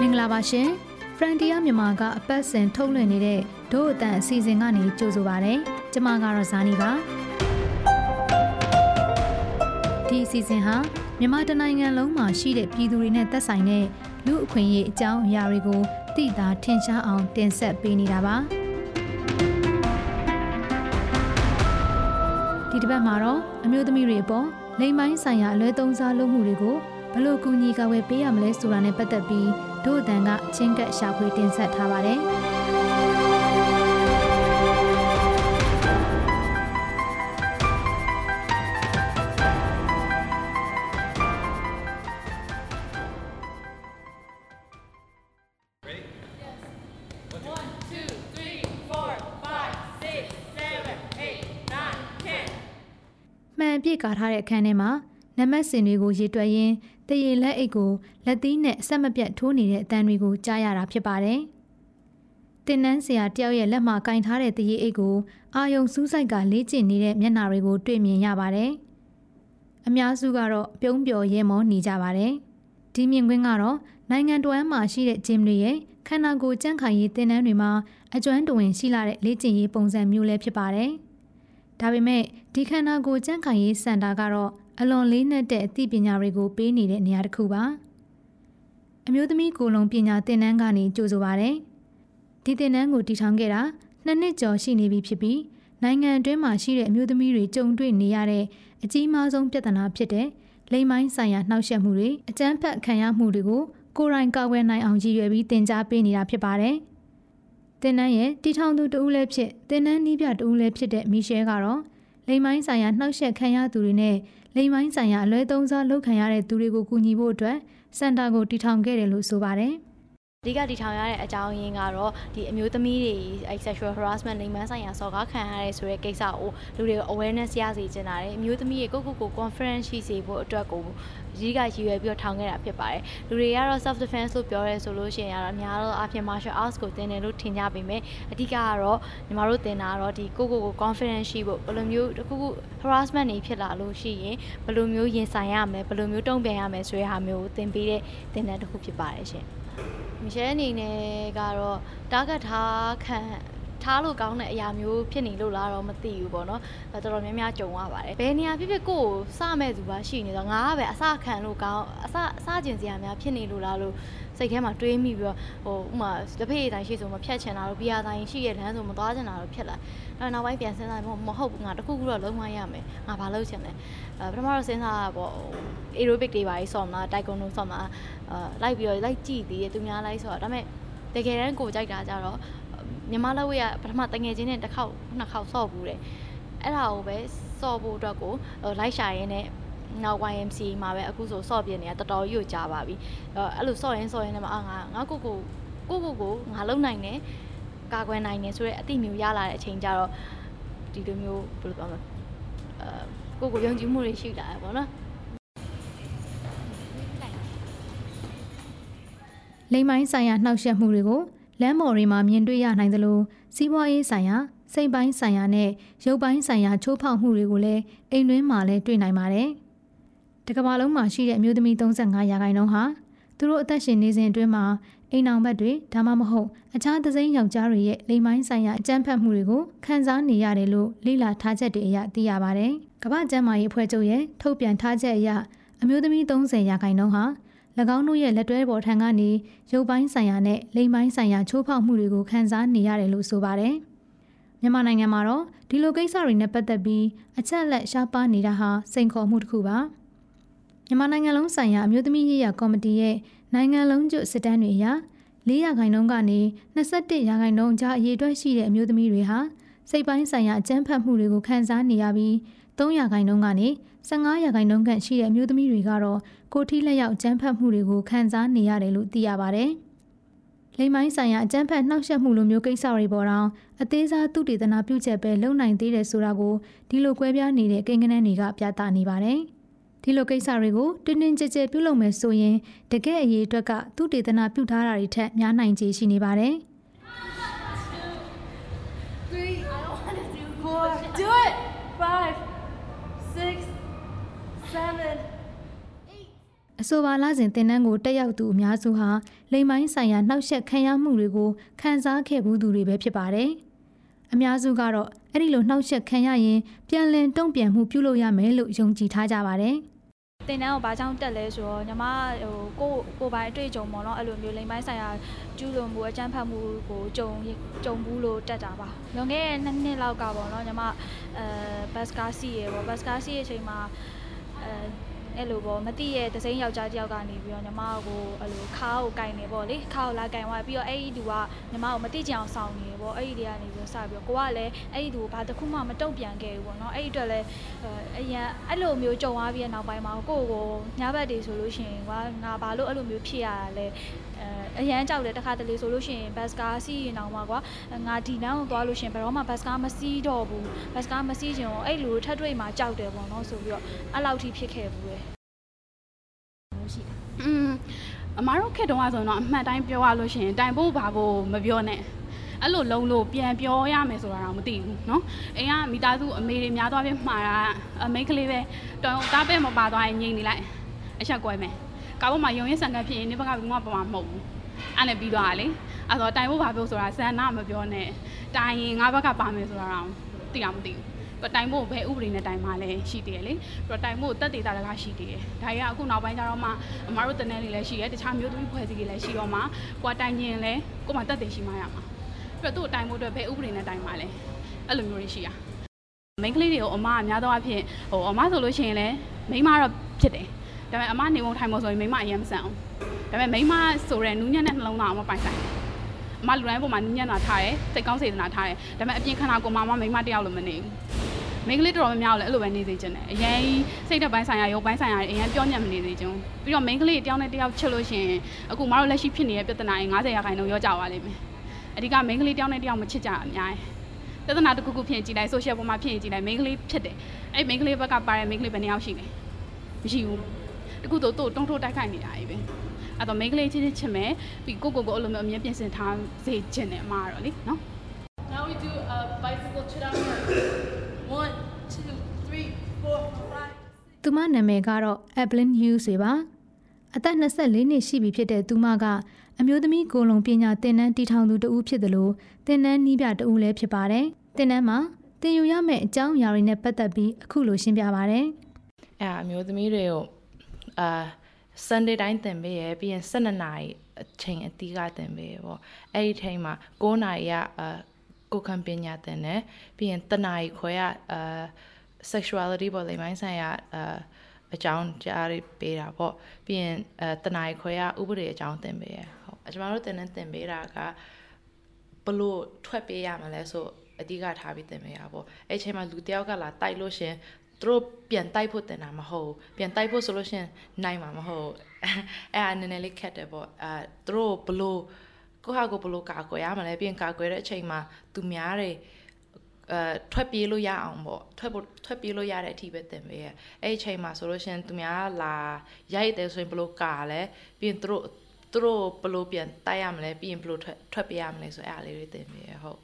မင်္ဂလာပါရှင် Frontier မြန်မာကအပတ်စဉ်ထုတ်လွှင့်နေတဲ့ဒို့အတန်အစီအစဉ်ကနေကြိုဆိုပါရစေ။ကျွန်မကတော့ဇာနီပါ။ဒီအစီအစဉ်ဟာမြန်မာတနိုင်ငံလုံးမှာရှိတဲ့ပြည်သူတွေနဲ့သက်ဆိုင်တဲ့လူအခွင့်အရေးအကြောင်းအရာတွေကိုသိသာထင်ရှားအောင်တင်ဆက်ပေးနေတာပါ။ ဒီတစ်ပတ်မှာတော့အမျိုးသမီးတွေအပေါ်လိမ်မိုင်းဆိုင်ရာအလွဲသုံးစားလုပ်မှုတွေကိုဘလို့ကူညီကာဝယ်ပေးရမလဲဆိုတာနဲ့ပတ်သက်ပြီးဒို့အတန်ကချင်းကပ်ရှာဖွေတင်ဆက်ထားပါတယ်။ ပြည့်ကာထားတဲ့အခန်းထဲမှာနံပါတ်စင်တွေကိုရေတွက်ရင်းတရေလက်အိတ်ကိုလက်သီးနဲ့အဆက်မပြတ်ထိုးနေတဲ့အတန်တွေကိုကြားရတာဖြစ်ပါတယ်။တင်နန်းဆရာတယောက်ရဲ့လက်မှာကင်ထားတဲ့တရေအိတ်ကိုအာယုံစူးစိုက်ကလေးကျင်နေတဲ့မျက်နှာတွေကိုတွေ့မြင်ရပါတယ်။အများစုကတော့ပြုံးပျော်ရဲမောနေကြပါတယ်။ဒီမြင်ကွင်းကတော့နိုင်ငံတော်အမှာရှိတဲ့ဂျင်တွေရဲ့ခန္ဓာကိုယ်ကြန့်ခိုင်ရေးတင်နန်းတွေမှာအကျွမ်းတဝင်ရှိလာတဲ့လေ့ကျင့်ရေးပုံစံမျိုးလည်းဖြစ်ပါတယ်။ ဒါပေမဲ့ဒီခန္ဓာကိုယ်ကြန့်ခိုင်ရေးစင်တာကတော့အလွန်လေးနက်တဲ့အသိပညာတွေကိုပေးနေတဲ့နေရာတစ်ခုပါအမျိုးသမီးကိုလုံးပညာသင်တန်းကနေကြိုဆိုပါရယ်ဒီသင်တန်းကိုတည်ထောင်ခဲ့တာနှစ်နှစ်ကျော်ရှိနေပြီဖြစ်ပြီးနိုင်ငံအတွင်းမှာရှိတဲ့အမျိုးသမီးတွေကြုံတွေ့နေရတဲ့အကြီးမားဆုံးပြဿနာဖြစ်တဲ့လိမ်မိုင်းဆိုင်ရာနှောက်ယှက်မှုတွေအကြမ်းဖက်ခံရမှုတွေကိုကိုယ်တိုင်ကာကွယ်နိုင်အောင်ရည်ရွယ်ပြီးသင်ကြားပေးနေတာဖြစ်ပါတယ်။ သင်တန်းရဲ့တီထောင်သူတဦးလည်းဖြစ်သင်တန်းနီးပြတဦးလည်းဖြစ်တဲ့မီရှဲကတော့လိမ်မိုင်းဆိုင်ရာနှောက်ယှက်ခံရသူတွေနဲ့လိမ်ပိုင်းဆိုင်ရာအလွဲသုံးစားလုပ်ခံရတဲ့သူတွေကိုကူညီဖို့အတွက်စင်တာကိုတည်ထောင်ခဲ့တယ်လို့ဆိုပါတယ်။အ ဓိကတည်ထောင်ရတဲ့အကြောင်းရင်းကတော့ဒီအမျိုးသမီးတွေ sexual harassment လိင်ပန်းဆိုင်ရာစော်ကားခံရတဲ့ဆိုတဲ့ကိစ္စကိုလူတွေကို awareness ရစေချင်တာတယ်အမျိုးသမီးတွေကိုကိုကို conference ရှိစေဖို့အတွက်ကိုအဓိကရည်ရွယ်ပြီးတော့ထောင်ခဲ့တာဖြစ်ပါတယ်လူတွေကတော့ self defense လို့ပြောရဲဆိုလို့ရှိရင်ကတော့အများတော့အပြင် martial arts ကိုသင်တယ်လို့ထင်ကြပေမဲ့အဓိကကတော့ညီမတို့သင်တာကတော့ဒီကိုကိုကို confidence ရှိဖို့ဘယ်လိုမျိုးတခုခု harassment တွေဖြစ်လာလို့ရှိရင်ဘယ်လိုမျိုးရင်ဆိုင်ရမလဲဘယ်လိုမျိုးတုံ့ပြန်ရမလဲဆိုတဲ့ဟာမျိုးကိုသင်ပေးတဲ့သင်တန်းတစ်ခုဖြစ်ပါတယ်ရှင် မရှဲအနေနဲ့ကတော့ target ထားခံ ထားလို့ကောင်းတဲ့အရာမျိုးဖြစ်နေလို့လားတော့မသိဘူးပေါ့နော်တော်တော်များများကြုံရပါတယ်ဘယ်နေရာဖြစ်ဖြစ်ကိုယ်စမဲ့သူပါရှိနေတော့ငါကပဲအစခံလို့ကောင်းအစအစကျင်စရာများဖြစ်နေလို့လားလို့စိတ်ထဲမှာတွေးမိပြီးတော့ဟိုဥမာတစ်ဖေးတိုင်းရှိဆိုမဖြတ်ချင်တာလို့ဘီယာတိုင်းရှိရတဲ့လမ်းဆိုမသွားချင်တာလို့ဖြစ်လာအဲ့နောက်ပိုင်းပြန်စဉ်းစားမဟုတ်ဘူးငါတခုခုတော့လုံးဝရမယ်ငါဘာလုပ်ချင်လဲအဲပထမတော့စဉ်းစားတာပေါ့ aerobic တွေပါကြီးဆော့မလားတိုက်ကွန်ဒိုဆော့မလားအဲလိုက်ပြီးတော့လိုက်ကြည့်သေးတယ်သူများလိုက်ဆော့ဒါပေမဲ့တကယ်တမ်းကိုကြိုက်တာကြတော့ မြန်မာလက်ဝဲကပထမတငယ်ချင်းနဲ့တစ်ခေါက်နှစ်ခေါက်ဆော့ဘူးတယ်အဲ့ဒါကိုပဲဆော့ဖို့အတွက်ကိုလိုက်ရှာရင်းနဲ့နောက် YMC မှာပဲအခုဆိုဆော့ပြနေတာတော်တော်ကြီးကိုကြာပါပြီအဲ့လိုဆော့ရင်ဆော့ရင်လည်းမအောင်ငါငါကိုကိုကိုကိုကိုငါလုံနိုင်တယ်ကာကွယ်နိုင်တယ်ဆိုတော့အတိမျိုးရလာတဲ့အချိန်ကျတော့ဒီလိုမျိုးဘယ်လိုပြောမလဲအဲကိုကိုယုံကြည်မှုတွေရှိလာတယ်ပေါ့နော်လိမ်မိုင်းဆိုင်ရာနှောက်ယှက်မှုတွေကို လမ်းမော်တွေမှာမြင်တွေ့ရနိုင်သလိုစီးပွားရေးဆိုင်ရာစိတ်ပိုင်းဆိုင်ရာနဲ့ရုပ်ပိုင်းဆိုင်ရာချိုးဖောက်မှုတွေကိုလည်းအိမ်တွင်းမှာလည်းတွေ့နိုင်ပါတယ်။တကမ္ဘာလုံးမှာရှိတဲ့အမျိုးသမီး35ရာခိုင်နှုန်းဟာသူတို့အသက်ရှင်နေစဉ်အတွင်းမှာအိမ်အောင်ဘက်တွေဒါမှမဟုတ်အခြားသစိမ်းယောက်ျားတွေရဲ့လိမ်ပိုင်းဆိုင်ရာအကြမ်းဖက်မှုတွေကိုခံစားနေရတယ်လို့လေ့လာထားချက်တွေအရသိရပါတယ်။ကမ္ဘာ့ကျန်းမာရေးအဖွဲ့ချုပ်ရဲ့ထုတ်ပြန်ထားချက်အရအမျိုးသမီး30ရာခိုင်နှုန်းဟာ၎ င်းတို့ရဲ့လက်တွဲပေါ်ထံကနေရုပ်ပိုင်းဆိုင်ရာနဲ့လိမ်ပိုင်းဆိုင်ရာချိုးဖောက်မှုတွေကိုခံစားနေရတယ်လို့ဆိုပါတယ်။မြန်မာနိုင်ငံမှာတော့ဒီလိုကိစ္စတွေနဲ့ပတ်သက်ပြီးအချက်အလက်ရှားပါးနေတာဟာစိန်ခေါ်မှုတစ်ခုပါ။မြန်မာနိုင်ငံလုံးဆိုင်ရာအမျိုးသမီးရေးရာကော်မတီရဲ့နိုင်ငံလုံးကျွတ်စစ်တမ်းတွေအရ4ရာခိုင်နှုန်းကနေ21ရာခိုင်နှုန်းကြားအရေးအတွက်ရှိတဲ့အမျိုးသမီးတွေဟာစိတ်ပိုင်းဆိုင်ရာအကြမ်းဖက်မှုတွေကိုခံစားနေရပြီး3ရာခိုင်နှုန်းကနေ 15ရာခိုင်နှုန်းခန့်ရှိတဲ့အမျိုးသမီးတွေကတော့ကိုထီလက်ရောက်အကြမ်းဖက်မှုတွေကိုခံစားနေရတယ်လို့သိရပါတယ်။လိမ်မိုင်းဆိုင်ရာအကြမ်းဖက်နှောက်ယှက်မှုလိုမျိုးကိစ္စတွေပေါ်တော့အသေးစားသူတည်တနာပြုချက်ပဲလုံနိုင်သေးတယ်ဆိုတာကိုဒီလိုကွဲပြားနေတဲ့ကိန်းဂဏန်းတွေကပြသနေပါတယ်။ဒီလိုကိစ္စတွေကိုတင်းတင်းကြပ်ကြပ်ပြုလုပ်မယ်ဆိုရင်တကယ့်အရေးအတွက်ကသူတည်တနာပြုထားတာတွေထက်များနိုင်ခြေရှိနေပါတယ်။ Do it. 5 အဆိုပါလစဉ်တင်နန်းကိုတက်ရောက်သူအများစုဟာလိမ်မိုင်းဆိုင်ရာနှောက်ယှက်ခံရမှုတွေကိုခံစားခဲ့ဘူးသူတွေပဲဖြစ်ပါတယ်။အများစုကတော့အဲ့ဒီလိုနှောက်ယှက်ခံရရင်ပြန်လည်တုံ့ပြန်မှုပြုလုပ်ရမယ်လို့ယုံကြည်ထားကြပါတယ်။တင်တန်းကိုဘာကြောင့်တက်လဲဆိုတော့ညီမဟိုကိုကိုပိုင်းအတွေ့အကြုံပေါ့နော်အဲ့လိုမျိုးလိမ်ပိုင်းဆိုင်ရာကျူးလွန်မှုအကြမ်းဖက်မှုကိုကြုံကြုံဘူးလို့တက်တာပါလွန်ခဲ့တဲ့နှစ်နှစ်လောက်ကပေါ့နော်ညီမအဲဘတ်စကားစီးရေပေါ့ဘတ်စကားစီးရဲ့အချိန်မှာအဲ အဲ့လိုပေါ့မသိရဲ့ဒစိမ့်ယောက်ျားတယောက်ကနေပြီးတော့ညီမကိုအဲ့လိုခါကိုကင်နေပေါ့လေခါကိုလာကင်သွားပြီးတော့အဲ့ဒီသူကညီမကိုမသိကြအောင်ဆောင်နေပေါ့အဲ့ဒီတည်းကနေပြီးတော့စပြီးတော့ကိုကလည်းအဲ့ဒီသူကိုဘာတစ်ခုမှမတုံ့ပြန်ခဲ့ဘူးပေါ့နော်အဲ့ဒီအတွက်လည်းအရင်အဲ့လိုမျိုးကြုံသွားပြီးတဲ့နောက်ပိုင်းမှာကိုကိုညဘက်တွေဆိုလို့ရှိရင်ကငါဘာလို့အဲ့လိုမျိုးဖြစ်ရတာလဲ အရန်ကြောက်တယ်တခါတလေဆိုလို့ရှိရင်ဘတ်စကားစီးရင်တော့မှာကွာငါဒီလမ်းကိုသွားလို့ရှိရင်ဘယ်တော့မှဘတ်စကားမစီးတော့ဘူးဘတ်စကားမစီးချင်တော့အဲ့လိုထပ်တွေ့မှာကြောက်တယ်ပေါ့နော်ဆိုပြီးတော့အဲ့လောက်ထိဖြစ်ခဲ့ဘူးလေရှိတာอืมအမားတို့ခက်တုံးကဆိုတော့အမှန်တိုင်းပြောရလို့ရှိရင်တိုင်ဖို့ဘာကိုမပြောနဲ့အဲ့လိုလုံးလို့ပြန်ပြောရမယ်ဆိုတာတော့မသိဘူးเนาะအိမ်ကမိသားစုအမေတွေများသွားပြီးမှာတာအမိတ်ကလေးပဲတော်တားပဲမပါသွားရင်ငြိမ်နေလိုက်အချက်ကွဲမယ် ကားပေါ်မှာယုံရင်ဆန်ကဖြစ်ရင်ဒီဘက်ကဘုံကပမာမဟုတ်ဘူးအဲ့နဲ့ပြီးသွားတာလေအဲ့တော့တိုင်ဖို့ဘာပြောဆိုတာဆန်နာမပြောနဲ့တိုင်ရင်ငါဘက်ကပါမယ်ဆိုတာတော့သိအောင်မသိဘူးတော့တိုင်ဖို့ဘယ်ဥပဒေနဲ့တိုင်မှလည်းရှိသေးတယ်လေပြီးတော့တိုင်ဖို့တက်တေတာတကားရှိသေးတယ်ဒါကြီးကအခုနောက်ပိုင်းကျတော့မှအမတို့တနန်းတွေလည်းရှိရဲတခြားမျိုးသမီးဖွဲ့စည်းတွေလည်းရှိတော့မှကိုကတိုင်ရင်လည်းကိုမှတက်တေရှိမှရမှာပြီးတော့သူ့တိုင်ဖို့အတွက်ဘယ်ဥပဒေနဲ့တိုင်မှလဲအဲ့လိုမျိုးတွေရှိရမိန်းကလေးတွေကိုအမအများသောအားဖြင့်ဟိုအမဆိုလို့ရှိရင်လည်းမိန်းမတော့ဖြစ်တယ် ဒါပေမဲ့အမနေဝုံထိုင်မို့ဆိုရင်မိန်းမအရင်မဆန်အောင်ဒါပေမဲ့မိန်းမဆိုတဲ့နူးညံ့တဲ့နှလုံးသားအမပိုင်ဆိုင်အမလူတိုင်းပေါ်မှာနူးညံ့တာထားတယ်စိတ်ကောင်းစေတနာထားတယ်ဒါပေမဲ့အပြင်ခန္ဓာကိုယ်မှာမမိန်းမတယောက်လိုမနေဘူးမိန်းကလေးတော်တော်များများလည်းအဲ့လိုပဲနေစေချင်တယ်အရင်စိတ်ဓာတ်ပိုင်းဆိုင်ရာရုပ်ပိုင်းဆိုင်ရာအရင်ပြောညံ့မနေစေချင်ပြီးတော့မိန်းကလေးတယောက်နဲ့တယောက်ချစ်လို့ရှင်အခုမတို့လက်ရှိဖြစ်နေတဲ့ပြဿနာရင်90ရာခိုင်နှုန်းရောကြပါလိမ့်မယ်အဓိကမိန်းကလေးတယောက်နဲ့တယောက်မချစ်ကြအများကြီးပြဿနာတစ်ခုခုဖြစ်ကြည့်လိုက်ဆိုရှယ်ပေါ်မှာဖြစ်ကြည့်လိုက်မိန်းကလေးဖြစ်တယ်အဲ့မိန်းကလေးဘက်ကပါတဲ့မိန်းကလေးဘယ်နှယောက်ရှိလဲမရှိဘူး တခုတော့တုံးထိုးတိုက်ခိုက်နေတာကြီးပဲအဲ့တော့မိန်းကလေးချင်းချင်းချစ်မယ်ပြီးကိုကိုကိုအဲ့လိုမျိုးအမြဲပြင်ဆင်ထားစေချင်တယ်အမှားတော့လေနော် Now we do a bicycle chit out သူမနာမည်ကတော့ Evelyn Hughes ပဲပါအသက်24နှစ်ရှိပြီဖြစ်တဲ့သူမကအမျိုးသမီးကိုလုံပညာသင်တန်းတီထောင်သူတဦးဖြစ်တယ်လို့သင်တန်းနီးပြတဦးလည်းဖြစ်ပါတယ်သင်တန်းမှာသင်ယူရမယ့်အကြောင်းအရာတွေနဲ့ပတ်သက်ပြီးအခုလိုရှင်းပြပါတယ်အဲအမျိုးသမီးတွေကို အာ Sunday တိုင်းသင်ပေးရပြီးရင်12နာရီအချိန်အတီးကသင်ပေးရပေါ့အဲ့ဒီချိန်မှာ9နာရီကအာကိုခံပညာသင်တယ်ပြီးရင်တနာရီခွဲကအာ sexuality ပေါ့လေမိုင်းဆိုင်ရာအာအကြောင်းကြားတွေပေးတာပေါ့ပြီးရင်အဲတနာရီခွဲကဥပဒေအကြောင်းသင်ပေးရဟုတ်ကျွန်တော်တို့သင်တဲ့သင်ပေးတာကဘလို့ထွက်ပေးရမလဲဆိုအဓိကထားပြီးသင်ပေးရပေါ့အဲ့ချိန်မှာလူတယောက်ကလာတိုက်လို့ရှင် သူတို့ပြန်တိုက်ဖို့တင်တာမဟုတ်ပြန်တိုက်ဖို့ဆိုလို့ရှင်နိုင်မှာမဟုတ်အဲ့ဒါနည်းနည်းလေးခက်တယ်ပေါ့အဲသူတို့ဘလို့ကိုဟာကိုဘလို့ကာကွယ်ရမလဲပြန်ကာကွယ်တဲ့အချိန်မှာသူများတွေအဲထွက်ပြေးလို့ရအောင်ပေါ့ထွက်ထွက်ပြေးလို့ရတဲ့အထိပဲတင်ပေးရအဲ့ဒီအချိန်မှာဆိုလို့ရှင်သူများလာရိုက်တယ်ဆိုရင်ဘလို့ကာလဲပြီးရင်သူတို့သူတို့ဘလို့ပြန်တိုက်ရမလဲပြီးရင်ဘလို့ထွက်ထွက်ပြေးရမလဲဆိုအဲ့အားလေးတွေတင်ပေးရဟုတ်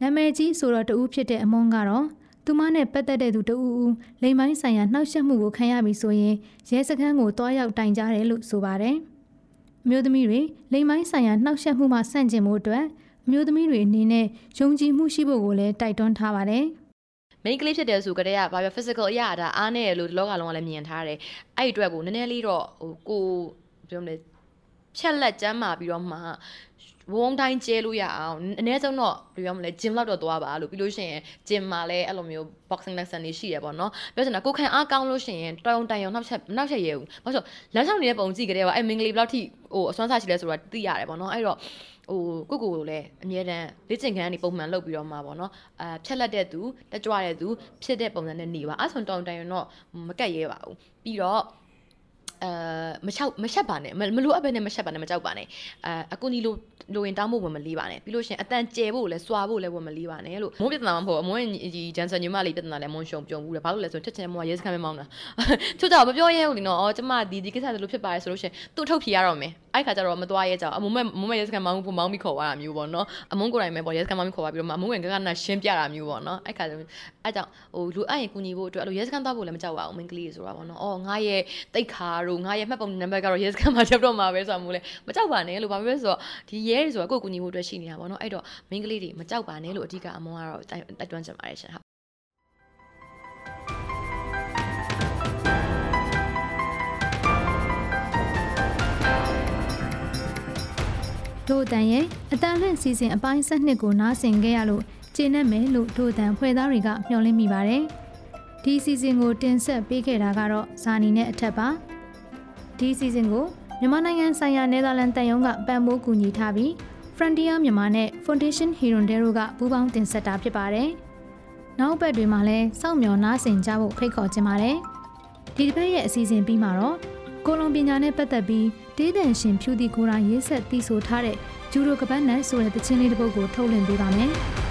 နာမည်ကြီးဆိုတော့တူဖြစ်တဲ့အမွန်းကတော့ သူမနဲ့ပတ်သက်တဲ့သူတူဦးလိမ်မိုင်းဆိုင်ရာနှောက်ယှက်မှုကိုခံရပြီဆိုရင်ရဲစခန်းကိုတွားရောက်တိုင်ကြားတယ်လို့ဆိုပါတယ်။မျိုးသမီးတွေလိမ်မိုင်းဆိုင်ရာနှောက်ယှက်မှုမှဆန့်ကျင်မှုအတွက်အမျိုးသမီးတွေအနေနဲ့ယုံကြည်မှုရှိဖို့ကိုလည်းတိုက်တွန်းထားပါတယ်။ main ကလေးဖြစ်တယ်ဆိုကြတဲ့ကဘာပြော physical အရာဒါအားနေရလို့ဒီလောကလုံးကလည်းမြင်ထားတယ်။အဲ့ဒီအတွက်ကိုနည်းနည်းလေးတော့ဟိုကိုပြောမလဲဖြက်လက်ကျမ်းမာပြီးတော့မှ ဝုန်းတိုင်းကျဲလို့ရအောင်အနည်းဆုံးတော့ဘယ်ပြောမလဲ gym လောက်တော့သွားပါလို့ပြီးလို့ရှိရင် gym မှာလည်းအဲ့လိုမျိုး boxing lesson တွေရှိရပေါ့နော်ပြောချင်တာကိုခံအားကောင်းလို့ရှိရင်တောင်တိုင်အောင်နောက်ချက်နောက်ချက်ရဲဘူးဘာလို့လက်ဆောင်နေတဲ့ပုံကြည့်ကြတဲ့ကအဲ့မင်္ဂလီဘယ်လောက်ထိဟိုအစွမ်းစားရှိလဲဆိုတာသိရတယ်ပေါ့နော်အဲ့တော့ဟိုကိုကိုကိုလည်းအမြဲတမ်းလေ့ကျင့်ခန်းကနေပုံမှန်လုပ်ပြီးတော့မှာပေါ့နော်အာဖြက်လက်တဲ့သူတက်ကြွတဲ့သူဖြစ်တဲ့ပုံစံနဲ့နေပါအဲ့ဆိုတောင်တိုင်တော့မကက်ရဲပါဘူးပြီးတော့ အဲမချောက်မချက်ပါနဲ့မလိုအပ်ပဲနဲ့မချက်ပါနဲ့မကြောက်ပါနဲ့အဲအကူနီလိုလိုရင်တောင်းဖို့ဝင်မလေးပါနဲ့ပြီးလို့ရှိရင်အတန်ကျဲဖို့လည်းစွာဖို့လည်းဝင်မလေးပါနဲ့လို့မုန်းပြဿနာမဟုတ်အမွန်းဒီဂျန်ဆန်ညီမလေးပြဿနာလည်းမုန်းရှုံပြုံဘူးလေဘာလို့လဲဆိုချက်ချင်းမွာရဲစခန်းမမောင်းတာချို့ကြောင့်မပြောရဲဘူးလीနော်အော်ကျမဒီဒီကိစ္စလိုဖြစ်ပါတယ်ဆိုလို့ရှိရင်သူ့ထုတ်ဖြေရတော့မယ် အဲ့ခါကျတော့မသွားရဲကြအောင်အမုန်းမမုန်းရဲစခန်းမောင်းဖို့မောင်းပြီးခေါ်သွားတာမျိုးပေါ့နော်အမုန်းကိုယ်တိုင်ပဲပေါ့ရဲစခန်းမောင်းပြီးခေါ်သွားပြီးတော့အမုန်းဝင်ကကနာရှင်းပြတာမျိုးပေါ့နော်အဲ့ခါကျအဲ့ကြောင့်ဟိုလူအပ်ရင်ကူညီဖို့အတွက်အဲ့လိုရဲစခန်းသွားဖို့လည်းမကြောက်ပါဘူးမင်းကလေးဆိုတော့ပေါ့နော်အော်ငါရဲ့တိတ်ခါတို့ငါရဲ့မှတ်ပုံနံပါတ်ကတော့ရဲစခန်းမှာချက်တော့မှာပဲဆိုတာမျိုးလဲမကြောက်ပါနဲ့လို့ဘာဖြစ်လဲဆိုတော့ဒီရဲတွေဆိုတာကိုယ့်ကူညီမှုအတွက်ရှိနေတာပေါ့နော်အဲ့တော့မိန်းကလေးတွေမကြောက်ပါနဲ့လို့အဓိကအမွန်ကတော့တိုက်တွန်းချင်ပါတယ်ရှင်ဟု ထို့အတန်ရဲ့အတန်လွင့်စီစဉ်အပိုင်း၁၂ကိုနားဆင်ခဲ့ရလို့ကျေနပ်မယ်လို့ထို့အတန်ဖွဲ့သားတွေကမျှော်လင့်မိပါတယ်။ဒီစီစဉ်ကိုတင်ဆက်ပေးခဲ့တာကတော့ဇာနီနဲ့အထက်ပါ။ဒီစီစဉ်ကိုမြန်မာနိုင်ငံဆိုင်ရာနယ်သာလန်တန်ယုံကပံ့ပိုးကူညီထားပြီး Frontier မြန်မာနဲ့ Foundation Hirondero ကပူးပေါင်းတင်ဆက်တာဖြစ်ပါတယ်။နောက်ဘက်တွေမှာလည်းစောင့်မျှော်နားဆင်ကြဖို့ဖိတ်ခေါ်ချင်ပါတယ်။ဒီတစ်ပတ်ရဲ့အစီအစဉ်ပြီးမှာတော့ကိုလွန်ပညာနဲ့ပတ်သက်ပြီး တေးတန်ရှင်ဖြူတီကိုရာရေးဆက်တီးဆိုထားတဲ့ဂျူရိုကပတ်နတ်ဆိုတဲ့တခြင်းလေးတစ်ပုဒ်ကိုထုတ်လွှင့်ပေးပါမယ်။